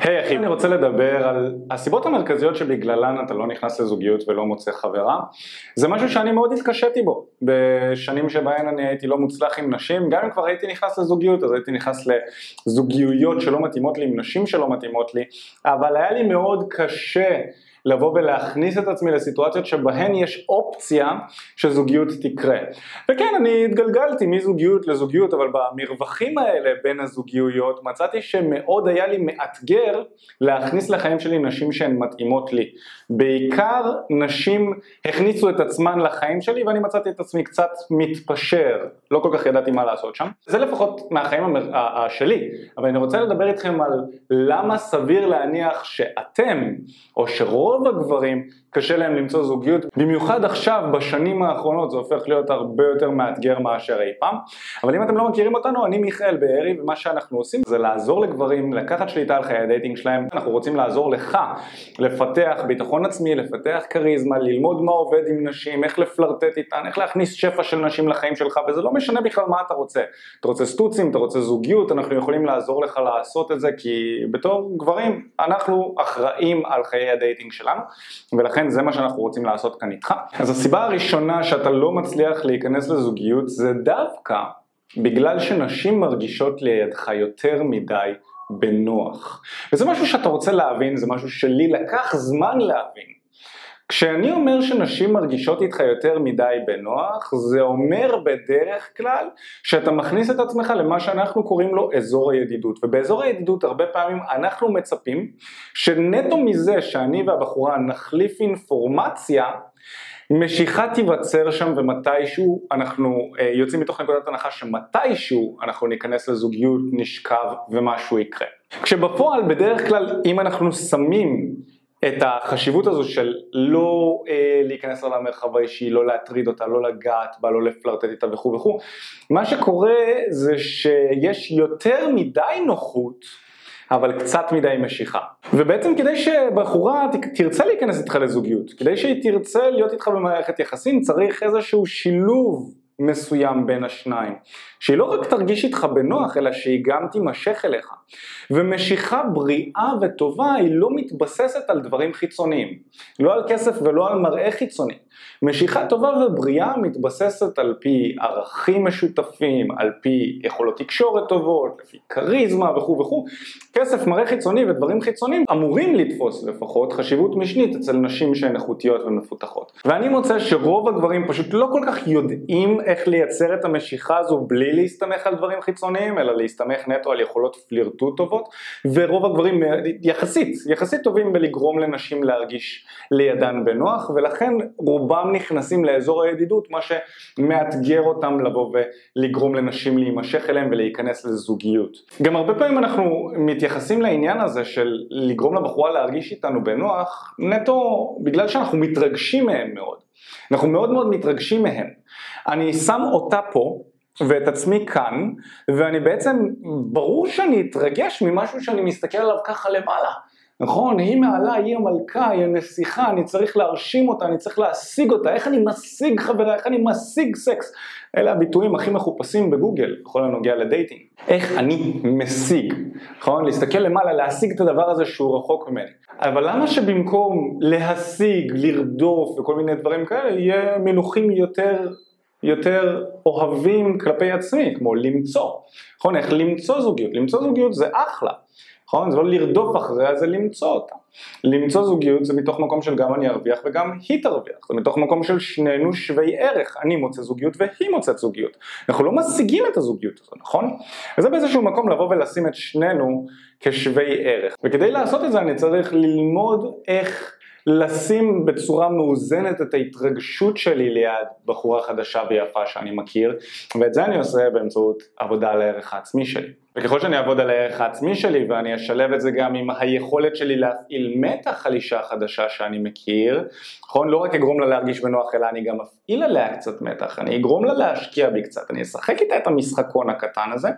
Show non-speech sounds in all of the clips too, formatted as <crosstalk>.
היי hey, אחי, אני רוצה לדבר על הסיבות המרכזיות שבגללן אתה לא נכנס לזוגיות ולא מוצא חברה. זה משהו שאני מאוד התקשיתי בו. בשנים שבהן אני הייתי לא מוצלח עם נשים, גם אם כבר הייתי נכנס לזוגיות, אז הייתי נכנס לזוגיות שלא מתאימות לי, עם נשים שלא מתאימות לי, אבל היה לי מאוד קשה לבוא ולהכניס את עצמי לסיטואציות שבהן יש אופציה שזוגיות תקרה. וכן, אני התגלגלתי מזוגיות לזוגיות, אבל במרווחים האלה בין הזוגיויות מצאתי שמאוד היה לי מאתגר להכניס לחיים שלי נשים שהן מתאימות לי. בעיקר נשים הכניסו את עצמן לחיים שלי ואני מצאתי את עצמי קצת מתפשר, לא כל כך ידעתי מה לעשות שם. זה לפחות מהחיים המר... שלי, אבל אני רוצה לדבר איתכם על למה סביר להניח שאתם, או שרוב רוב הגברים קשה להם למצוא זוגיות, במיוחד עכשיו בשנים האחרונות זה הופך להיות הרבה יותר מאתגר מאשר אי פעם. אבל אם אתם לא מכירים אותנו, אני מיכאל בארי ומה שאנחנו עושים זה לעזור לגברים לקחת שליטה על חיי ה dating שלהם. אנחנו רוצים לעזור לך לפתח ביטחון עצמי, לפתח כריזמה, ללמוד מה עובד עם נשים, איך לפלרטט איתן, איך להכניס שפע של נשים לחיים שלך, וזה לא משנה בכלל מה אתה רוצה. אתה רוצה סטוצים, אתה רוצה זוגיות, אנחנו יכולים לעזור לך לעשות את זה כי בתור גברים אנחנו אחראים על חיי ה dating ולכן זה מה שאנחנו רוצים לעשות כאן איתך. אז הסיבה הראשונה שאתה לא מצליח להיכנס לזוגיות זה דווקא בגלל שנשים מרגישות לידך יותר מדי בנוח. וזה משהו שאתה רוצה להבין, זה משהו שלי לקח זמן להבין. כשאני אומר שנשים מרגישות איתך יותר מדי בנוח, זה אומר בדרך כלל שאתה מכניס את עצמך למה שאנחנו קוראים לו אזור הידידות. ובאזור הידידות הרבה פעמים אנחנו מצפים שנטו מזה שאני והבחורה נחליף אינפורמציה, משיכה תיווצר שם ומתישהו אנחנו אה, יוצאים מתוך נקודת הנחה שמתישהו אנחנו ניכנס לזוגיות, נשכב ומשהו יקרה. כשבפועל בדרך כלל אם אנחנו שמים את החשיבות הזו של לא אה, להיכנס לה למרחב האישי, לא להטריד אותה, לא לגעת בה, לא לפלרטט איתה וכו' וכו', מה שקורה זה שיש יותר מדי נוחות אבל קצת מדי משיכה. ובעצם כדי שבחורה תרצה להיכנס איתך לזוגיות, כדי שהיא תרצה להיות איתך במערכת יחסים, צריך איזשהו שילוב מסוים בין השניים. שהיא לא רק תרגיש איתך בנוח, אלא שהיא גם תימשך אליך. ומשיכה בריאה וטובה היא לא מתבססת על דברים חיצוניים. לא על כסף ולא על מראה חיצוני. משיכה טובה ובריאה מתבססת על פי ערכים משותפים, על פי יכולות תקשורת טובות, לפי כריזמה וכו' וכו'. כסף, מראה חיצוני ודברים חיצוניים אמורים לתפוס לפחות חשיבות משנית אצל נשים שהן איכותיות ומפותחות. ואני מוצא שרוב הגברים פשוט לא כל כך יודעים איך לייצר את המשיכה הזו בלי להסתמך על דברים חיצוניים, אלא להסתמך נטו על יכולות פלירטוט טובות, ורוב הגברים יחסית, יחסית טובים בלגרום לנשים להרגיש לידן בנוח, ולכן רובם נכנסים לאזור הידידות, מה שמאתגר אותם לבוא ולגרום לנשים להימשך אליהם ולהיכנס לזוגיות. גם הרבה פעמים אנחנו מתייחסים לעניין הזה של לגרום לבחורה להרגיש איתנו בנוח, נטו בגלל שאנחנו מתרגשים מהם מאוד. אנחנו מאוד מאוד מתרגשים מהם. אני שם אותה פה ואת עצמי כאן, ואני בעצם, ברור שאני אתרגש ממשהו שאני מסתכל עליו ככה למעלה. נכון, היא מעלה, היא המלכה, היא הנסיכה, אני צריך להרשים אותה, אני צריך להשיג אותה, איך אני משיג חברה, איך אני משיג סקס. אלה הביטויים הכי מחופשים בגוגל, בכל הנוגע לדייטינג. איך אני משיג, נכון? להסתכל למעלה, להשיג את הדבר הזה שהוא רחוק ממני. אבל למה שבמקום להשיג, לרדוף וכל מיני דברים כאלה, יהיה מינוחים יותר יותר אוהבים כלפי עצמי, כמו למצוא, נכון? איך למצוא זוגיות, למצוא זוגיות זה אחלה, נכון? זה לא לרדוף אחריה, זה למצוא אותה. למצוא זוגיות זה מתוך מקום של גם אני ארוויח וגם היא תרוויח, זה מתוך מקום של שנינו שווי ערך, אני מוצא זוגיות והיא מוצאת זוגיות. אנחנו לא משיגים את הזוגיות הזו, נכון? וזה באיזשהו מקום לבוא ולשים את שנינו כשווי ערך. וכדי לעשות את זה אני צריך ללמוד איך לשים בצורה מאוזנת את ההתרגשות שלי ליד בחורה חדשה ויפה שאני מכיר ואת זה אני עושה באמצעות עבודה על הערך העצמי שלי. וככל שאני אעבוד על הערך העצמי שלי ואני אשלב את זה גם עם היכולת שלי להפעיל מתח על אישה חדשה שאני מכיר, נכון? לא רק אגרום לה להרגיש בנוח אלא אני גם אפעיל עליה קצת מתח, אני אגרום לה להשקיע בי קצת, אני אשחק איתה את המשחקון הקטן הזה,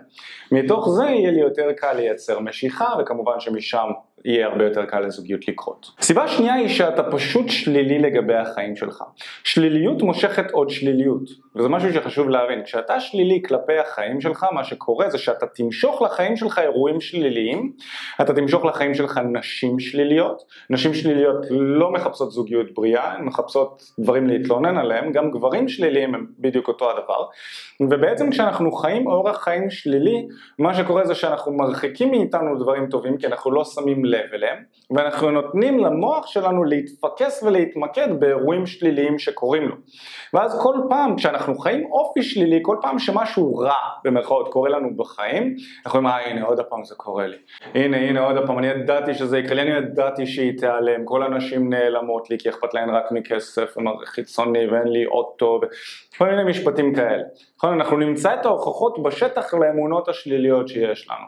מתוך זה יהיה לי יותר קל לייצר משיכה וכמובן שמשם יהיה הרבה יותר קל לזוגיות לקרות. סיבה שנייה היא שאתה פשוט שלילי לגבי החיים שלך. שליליות מושכת עוד שליליות. וזה משהו שחשוב להבין, כשאתה שלילי כלפי החיים שלך, מה שקורה זה שאתה תמשוך לחיים שלך אירועים שליליים, אתה תמשוך לחיים שלך נשים שליליות, נשים שליליות לא מחפשות זוגיות בריאה, הן מחפשות דברים להתלונן עליהם, גם גברים שליליים הם בדיוק אותו הדבר, ובעצם כשאנחנו חיים אורח חיים שלילי, מה שקורה זה שאנחנו מרחיקים מאיתנו דברים טובים כי אנחנו לא שמים לב אליהם, ואנחנו נותנים למוח שלנו להתפקס ולהתמקד באירועים שליליים שקורים לו. ואז כל פעם כשאנחנו חיים אופי שלילי, כל פעם שמשהו רע במרכאות קורה לנו בחיים, אנחנו אומרים אה הנה עוד הפעם זה קורה לי, הנה הנה עוד הפעם אני ידעתי שזה יקרה לי, אני ידעתי שהיא תיעלם, כל הנשים נעלמות לי כי אכפת להן רק מכסף חיצוני ואין לי אוטו כל מיני משפטים כאלה. נכון? אנחנו נמצא את ההוכחות בשטח לאמונות השליליות שיש לנו.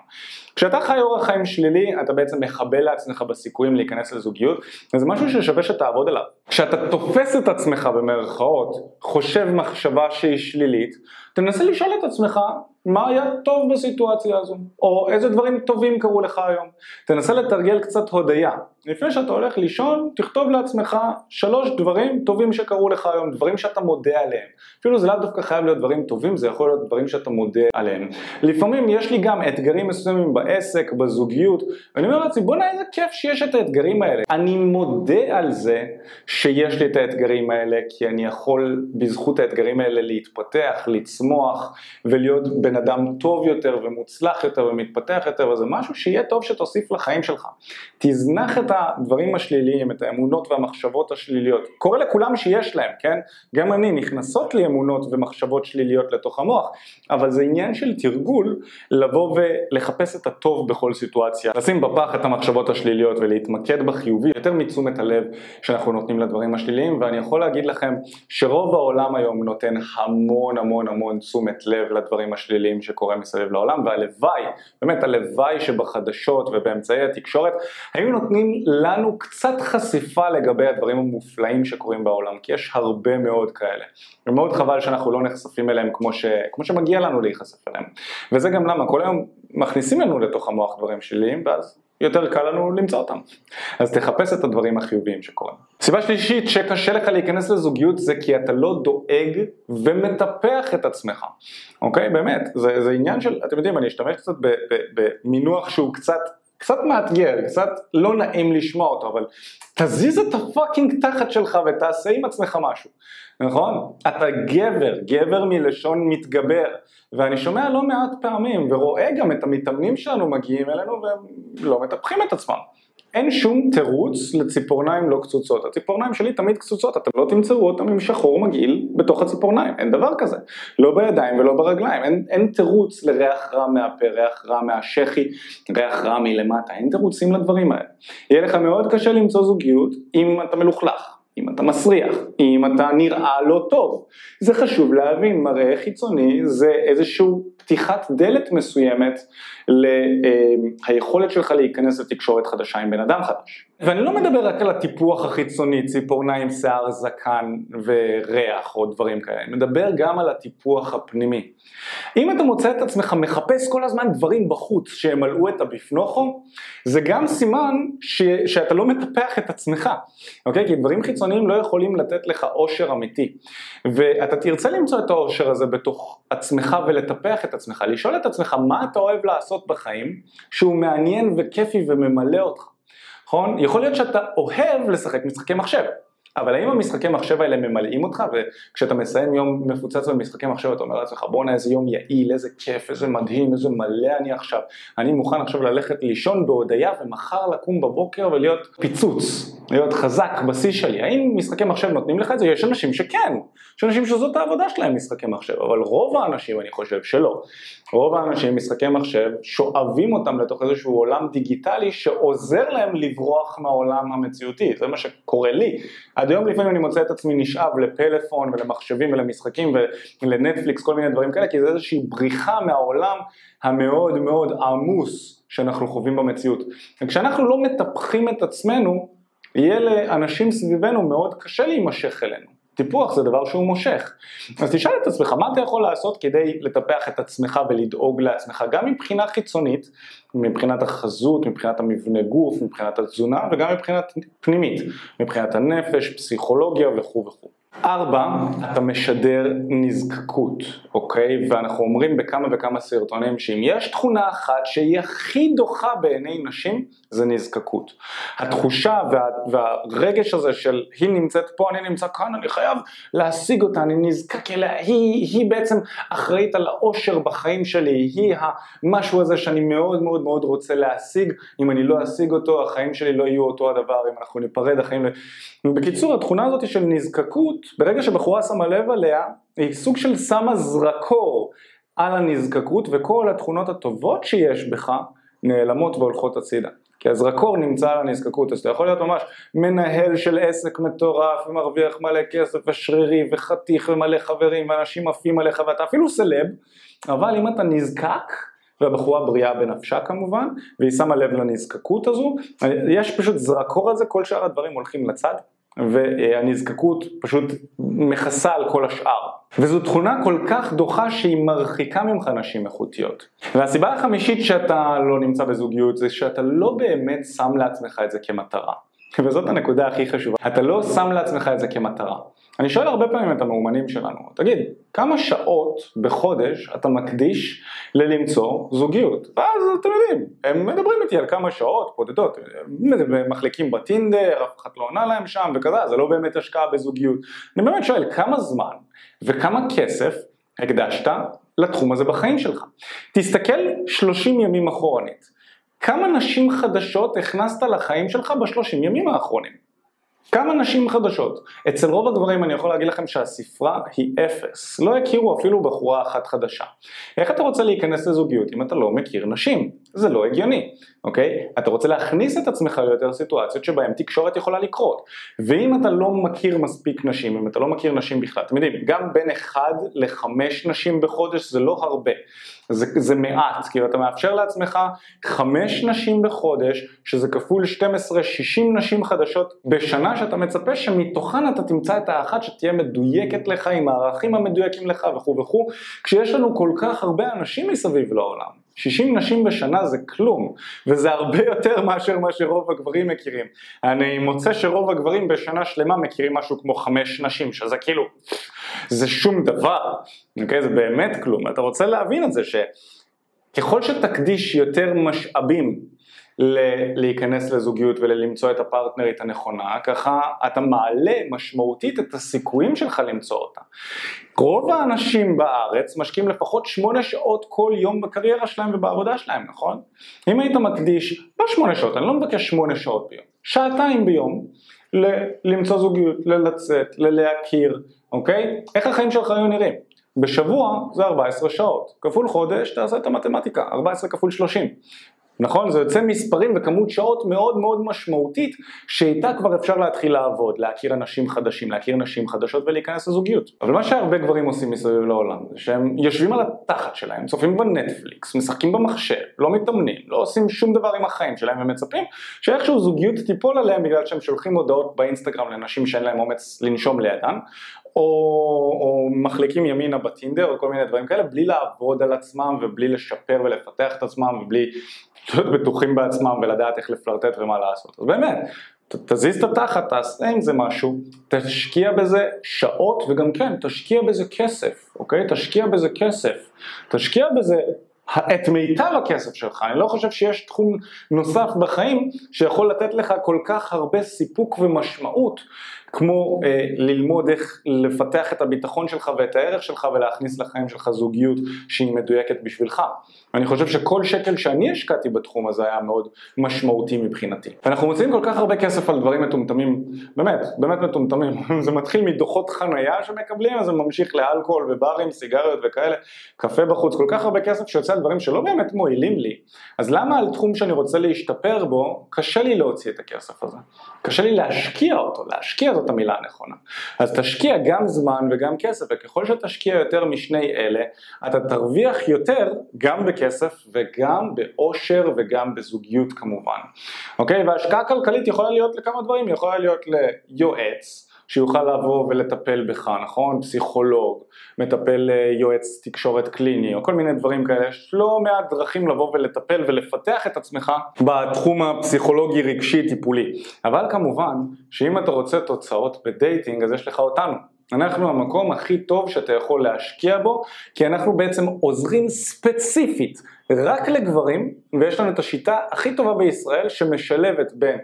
כשאתה חי אורח חיים שלילי, אתה בעצם מחבל לעצמך בסיכויים להיכנס לזוגיות, וזה משהו ששווה שתעבוד עליו. כשאתה תופס את עצמך במרכאות, חושב מחשבה שהיא שלילית, תנסה לשאול את עצמך מה היה טוב בסיטואציה הזו, או איזה דברים טובים קרו לך היום. תנסה לתרגל קצת הודיה. לפני שאתה הולך לישון, תכתוב לעצמך שלוש דברים טובים שקרו לך היום, דברים שאתה מודה עליהם. אפילו זה לאו דווקא חייב להיות דברים טובים, זה יכול להיות דברים שאתה מודה עליהם. לפעמים יש לי גם אתגרים מסוימים בעסק, בזוגיות, ואני אומר לעצמי בוא'נה איזה כיף שיש את האתגרים האלה. אני מודה על זה שיש לי את האתגרים האלה, כי אני יכול בזכות האתגרים האלה להתפתח, לצמוח ולהיות בן אדם טוב יותר ומוצלח יותר ומתפתח יותר, וזה משהו שיהיה טוב שתוסיף לחיים שלך. תזנח את הדברים השליליים, את האמונות והמחשבות השליליות. קורה לכולם שיש להם, כן? גם אני, נכנסות לי אמונות ומחשבות שליליות לתוך המוח, אבל זה עניין של תרגול לבוא ולחפש את הטוב בכל סיטואציה, לשים בפח את המחשבות השליליות ולהתמקד בחיובי יותר מתשומת הלב שאנחנו נותנים לדברים השליליים, ואני יכול להגיד לכם שרוב העולם היום נותן המון המון המון תשומת לב לדברים השליליים שקורה מסביב לעולם, והלוואי, באמת הלוואי שבחדשות ובאמצעי התקשורת היו נותנים לנו קצת חשיפה לגבי הדברים המופלאים שקורים בעולם, כי יש הרבה מאוד כאלה. ומאוד חבל שאנחנו לא נחשפים אליהם כמו, ש... כמו שמגיע לנו להיחשף אליהם. וזה גם למה, כל היום מכניסים לנו לתוך המוח דברים שליליים, ואז יותר קל לנו למצוא אותם. אז תחפש את הדברים החיוביים שקורים. סיבה שלישית שקשה לך להיכנס לזוגיות זה כי אתה לא דואג ומטפח את עצמך, אוקיי? באמת, זה, זה עניין של, אתם יודעים, אני אשתמש קצת במינוח שהוא קצת קצת מאתגר, קצת לא נעים לשמוע אותו, אבל תזיז את הפאקינג תחת שלך ותעשה עם עצמך משהו, נכון? אתה גבר, גבר מלשון מתגבר, ואני שומע לא מעט פעמים ורואה גם את המתאמנים שלנו מגיעים אלינו והם לא מטפחים את עצמם. אין שום תירוץ לציפורניים לא קצוצות. הציפורניים שלי תמיד קצוצות, אתם לא תמצאו אותם עם שחור מגעיל בתוך הציפורניים, אין דבר כזה. לא בידיים ולא ברגליים, אין, אין תירוץ לריח רע מהפה, ריח רע מהשחי, ריח רע מלמטה, אין תירוצים לדברים האלה. יהיה לך מאוד קשה למצוא זוגיות אם אתה מלוכלך. אם אתה מסריח, אם אתה נראה לא טוב. זה חשוב להבין, מראה חיצוני זה איזשהו פתיחת דלת מסוימת ליכולת שלך להיכנס לתקשורת חדשה עם בן אדם חדש. ואני לא מדבר רק על הטיפוח החיצוני, ציפורניים, שיער, זקן וריח או דברים כאלה, אני מדבר גם על הטיפוח הפנימי. אם אתה מוצא את עצמך מחפש כל הזמן דברים בחוץ שימלאו את הביפנוכו, זה גם סימן ש... שאתה לא מטפח את עצמך, אוקיי? כי דברים חיצוניים לא יכולים לתת לך אושר אמיתי. ואתה תרצה למצוא את האושר הזה בתוך עצמך ולטפח את עצמך, לשאול את עצמך מה אתה אוהב לעשות בחיים שהוא מעניין וכיפי וממלא אותך. נכון? יכול להיות שאתה אוהב לשחק משחקי מחשב, אבל האם המשחקי מחשב האלה ממלאים אותך? וכשאתה מסיים יום מפוצץ במשחקי מחשב אתה אומר לעצמך בואנה איזה יום יעיל, איזה כיף, איזה מדהים, איזה מלא אני עכשיו, אני מוכן עכשיו ללכת לישון בהודיה ומחר לקום בבוקר ולהיות פיצוץ, להיות חזק בשיא שלי, האם משחקי מחשב נותנים לך את זה? יש אנשים שכן, יש אנשים שזאת העבודה שלהם משחקי מחשב, אבל רוב האנשים אני חושב שלא, רוב האנשים משחקי מחשב שואבים אותם לתוך איזשהו עולם דיגיטלי שעוזר להם לברוח מהעולם המציאותי, זה מה שקורה לי. עד היום לפעמים אני מוצא את עצמי נשאב לפלאפון ולמחשבים ולמשחקים ולנטפליקס, כל מיני דברים כאלה, כי זה איזושהי בריחה מהעולם המאוד מאוד עמוס שאנחנו חווים במציאות. וכשאנחנו לא מטפחים את עצמנו, יהיה לאנשים סביבנו מאוד קשה להימשך אלינו. טיפוח זה דבר שהוא מושך. אז תשאל את עצמך, מה אתה יכול לעשות כדי לטפח את עצמך ולדאוג לעצמך, גם מבחינה חיצונית, מבחינת החזות, מבחינת המבנה גוף, מבחינת התזונה, וגם מבחינת פנימית, מבחינת הנפש, פסיכולוגיה וכו' וכו'. ארבע, אתה משדר נזקקות, אוקיי? ואנחנו אומרים בכמה וכמה סרטונים שאם יש תכונה אחת שהיא הכי דוחה בעיני נשים, זה נזקקות. התחושה וה, והרגש הזה של היא נמצאת פה, אני נמצא כאן, אני חייב להשיג אותה, אני נזקק אליה, היא, היא בעצם אחראית על האושר בחיים שלי, היא המשהו הזה שאני מאוד מאוד מאוד רוצה להשיג, אם אני לא אשיג אותו, החיים שלי לא יהיו אותו הדבר, אם אנחנו ניפרד, החיים... לא... בקיצור, התכונה הזאת של נזקקות, ברגע שבחורה שמה לב עליה, היא סוג של שמה זרקור על הנזקקות וכל התכונות הטובות שיש בך נעלמות והולכות הצידה. כי הזרקור נמצא על הנזקקות, אז אתה יכול להיות ממש מנהל של עסק מטורף ומרוויח מלא כסף ושרירי וחתיך ומלא חברים ואנשים עפים עליך ואתה אפילו סלב, אבל אם אתה נזקק והבחורה בריאה בנפשה כמובן, והיא שמה לב לנזקקות הזו, יש פשוט זרקור על זה, כל שאר הדברים הולכים לצד, והנזקקות פשוט מכסה על כל השאר. וזו תכונה כל כך דוחה שהיא מרחיקה ממך נשים איכותיות. והסיבה החמישית שאתה לא נמצא בזוגיות זה שאתה לא באמת שם לעצמך את זה כמטרה. וזאת הנקודה הכי חשובה. אתה לא שם לעצמך את זה כמטרה. אני שואל הרבה פעמים את המאומנים שלנו, תגיד, כמה שעות בחודש אתה מקדיש ללמצוא זוגיות? ואז אתם יודעים, הם מדברים איתי על כמה שעות בודדות, הם מחליקים בטינדר, אף אחד לא עונה להם שם וכזה, זה לא באמת השקעה בזוגיות. אני באמת שואל, כמה זמן וכמה כסף הקדשת לתחום הזה בחיים שלך? תסתכל 30 ימים אחורנית. כמה נשים חדשות הכנסת לחיים שלך בשלושים ימים האחרונים? כמה נשים חדשות? אצל רוב הגברים אני יכול להגיד לכם שהספרה היא אפס, לא הכירו אפילו בחורה אחת חדשה. איך אתה רוצה להיכנס לזוגיות אם אתה לא מכיר נשים? זה לא הגיוני, אוקיי? אתה רוצה להכניס את עצמך ליותר סיטואציות שבהן תקשורת יכולה לקרות. ואם אתה לא מכיר מספיק נשים, אם אתה לא מכיר נשים בכלל, אתם יודעים, גם בין אחד לחמש נשים בחודש זה לא הרבה. זה, זה מעט, כאילו אתה מאפשר לעצמך חמש נשים בחודש, שזה כפול 12, 60 נשים חדשות בשנה שאתה מצפה שמתוכן אתה תמצא את האחת שתהיה מדויקת לך עם הערכים המדויקים לך וכו' וכו', כשיש לנו כל כך הרבה אנשים מסביב לעולם. 60 נשים בשנה זה כלום, וזה הרבה יותר מאשר מה שרוב הגברים מכירים. אני מוצא שרוב הגברים בשנה שלמה מכירים משהו כמו חמש נשים, שזה כאילו, זה שום דבר, אוקיי? זה באמת כלום. אתה רוצה להבין את זה שככל שתקדיש יותר משאבים להיכנס לזוגיות וללמצוא את הפרטנרית הנכונה, ככה אתה מעלה משמעותית את הסיכויים שלך למצוא אותה. רוב האנשים בארץ משקיעים לפחות שמונה שעות כל יום בקריירה שלהם ובעבודה שלהם, נכון? אם היית מקדיש, לא שמונה שעות, אני לא מבקש שמונה שעות ביום, שעתיים ביום, ל- למצוא זוגיות, ללצאת, ללהכיר, אוקיי? איך החיים שלך היו נראים? בשבוע זה 14 שעות, כפול חודש תעשה את המתמטיקה, 14 כפול 30. נכון? זה יוצא מספרים וכמות שעות מאוד מאוד משמעותית שאיתה כבר אפשר להתחיל לעבוד, להכיר אנשים חדשים, להכיר נשים חדשות ולהיכנס לזוגיות. אבל מה שהרבה גברים עושים מסביב לעולם זה שהם יושבים על התחת שלהם, צופים בנטפליקס, משחקים במחשב, לא מתאמנים, לא עושים שום דבר עם החיים שלהם ומצפים שאיכשהו זוגיות תיפול עליהם בגלל שהם שולחים הודעות באינסטגרם לנשים שאין להם אומץ לנשום לידן, או, או מחליקים ימינה בטינדר או כל מיני דברים כאלה בלי לעבוד על עצמם ובלי לשפר ולפתח את עצמם ובלי להיות בטוחים בעצמם ולדעת איך לפלרטט ומה לעשות. אז באמת, תזיז את התחת, תעשה עם זה משהו, תשקיע בזה שעות וגם כן, תשקיע בזה כסף, אוקיי? תשקיע בזה כסף, תשקיע בזה את מיטב הכסף שלך, אני לא חושב שיש תחום נוסף בחיים שיכול לתת לך כל כך הרבה סיפוק ומשמעות כמו אה, ללמוד איך לפתח את הביטחון שלך ואת הערך שלך ולהכניס לחיים שלך זוגיות שהיא מדויקת בשבילך. אני חושב שכל שקל שאני השקעתי בתחום הזה היה מאוד משמעותי מבחינתי. ואנחנו מוצאים כל כך הרבה כסף על דברים מטומטמים, באמת, באמת מטומטמים. <laughs> זה מתחיל מדוחות חנייה שמקבלים, אז זה ממשיך לאלכוהול וברים, סיגריות וכאלה, קפה בחוץ, כל כך הרבה כסף שיוצא על דברים שלא באמת מועילים לי. אז למה על תחום שאני רוצה להשתפר בו, קשה לי להוציא את הכסף הזה. קשה לי להשקיע אותו, להשקיע זאת המילה הנכונה. אז תשקיע גם זמן וגם כסף, וככל שתשקיע יותר משני אלה, אתה תרוויח יותר גם בכסף וגם באושר וגם בזוגיות כמובן. אוקיי? והשקעה כלכלית יכולה להיות לכמה דברים, היא יכולה להיות ליועץ, שיוכל לבוא ולטפל בך, נכון? פסיכולוג, מטפל אה, יועץ תקשורת קליני או כל מיני דברים כאלה, יש לא מעט דרכים לבוא ולטפל ולפתח את עצמך בתחום הפסיכולוגי רגשי טיפולי. אבל כמובן שאם אתה רוצה תוצאות בדייטינג אז יש לך אותנו. אנחנו המקום הכי טוב שאתה יכול להשקיע בו, כי אנחנו בעצם עוזרים ספציפית רק לגברים, ויש לנו את השיטה הכי טובה בישראל שמשלבת בין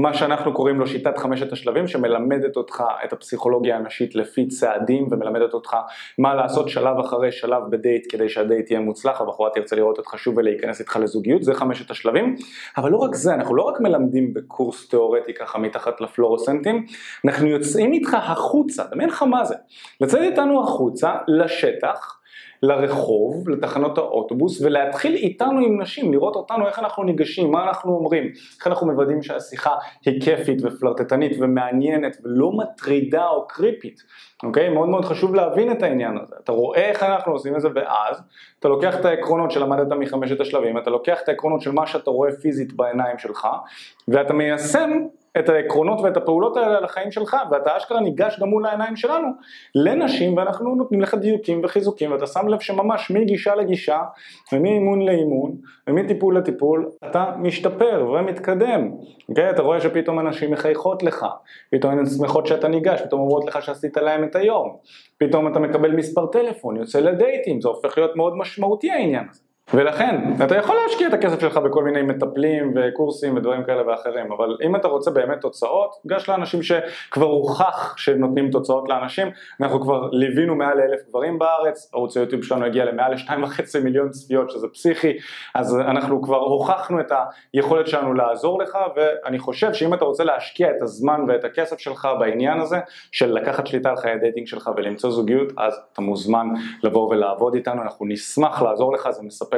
מה שאנחנו קוראים לו שיטת חמשת השלבים שמלמדת אותך את הפסיכולוגיה הנשית לפי צעדים ומלמדת אותך מה לעשות שלב אחרי שלב בדייט כדי שהדייט יהיה מוצלח, הבחורה תרצה לראות אותך שוב ולהיכנס איתך לזוגיות, זה חמשת השלבים, אבל לא רק זה, אנחנו לא רק מלמדים בקורס תיאורטי ככה מתחת לפלורוסנטים, אנחנו יוצאים איתך החוצה, דמיין לך מה זה, לצאת איתנו החוצה לשטח לרחוב, לתחנות האוטובוס, ולהתחיל איתנו עם נשים, לראות אותנו איך אנחנו ניגשים, מה אנחנו אומרים, איך אנחנו מוודאים שהשיחה היא כיפית ופלרטטנית ומעניינת ולא מטרידה או קריפית, אוקיי? מאוד מאוד חשוב להבין את העניין הזה. אתה רואה איך אנחנו עושים את זה ואז אתה לוקח את העקרונות שלמדת מחמשת השלבים, אתה לוקח את העקרונות של מה שאתה רואה פיזית בעיניים שלך ואתה מיישם את העקרונות ואת הפעולות האלה על החיים שלך, ואתה אשכרה ניגש גם מול העיניים שלנו לנשים, ואנחנו נותנים לך דיוקים וחיזוקים, ואתה שם לב שממש מגישה לגישה, ומאימון לאימון, ומטיפול לטיפול, אתה משתפר ומתקדם, אוקיי? אתה רואה שפתאום אנשים מחייכות לך, פתאום הן שמחות שאתה ניגש, פתאום אומרות לך שעשית להם את היום, פתאום אתה מקבל מספר טלפון, יוצא לדייטים, זה הופך להיות מאוד משמעותי העניין הזה. ולכן, אתה יכול להשקיע את הכסף שלך בכל מיני מטפלים וקורסים ודברים כאלה ואחרים, אבל אם אתה רוצה באמת תוצאות, גש לאנשים שכבר הוכח שנותנים תוצאות לאנשים, אנחנו כבר ליווינו מעל אלף גברים בארץ, ערוץ היוטיוב שלנו הגיע למעל לשתיים וחצי מיליון צפיות שזה פסיכי, אז אנחנו כבר הוכחנו את היכולת שלנו לעזור לך, ואני חושב שאם אתה רוצה להשקיע את הזמן ואת הכסף שלך בעניין הזה, של לקחת שליטה על חיי ה dating שלך ולמצוא זוגיות, אז אתה מוזמן לבוא ולעבוד איתנו, אנחנו נשמח לעזור לך, זה מספק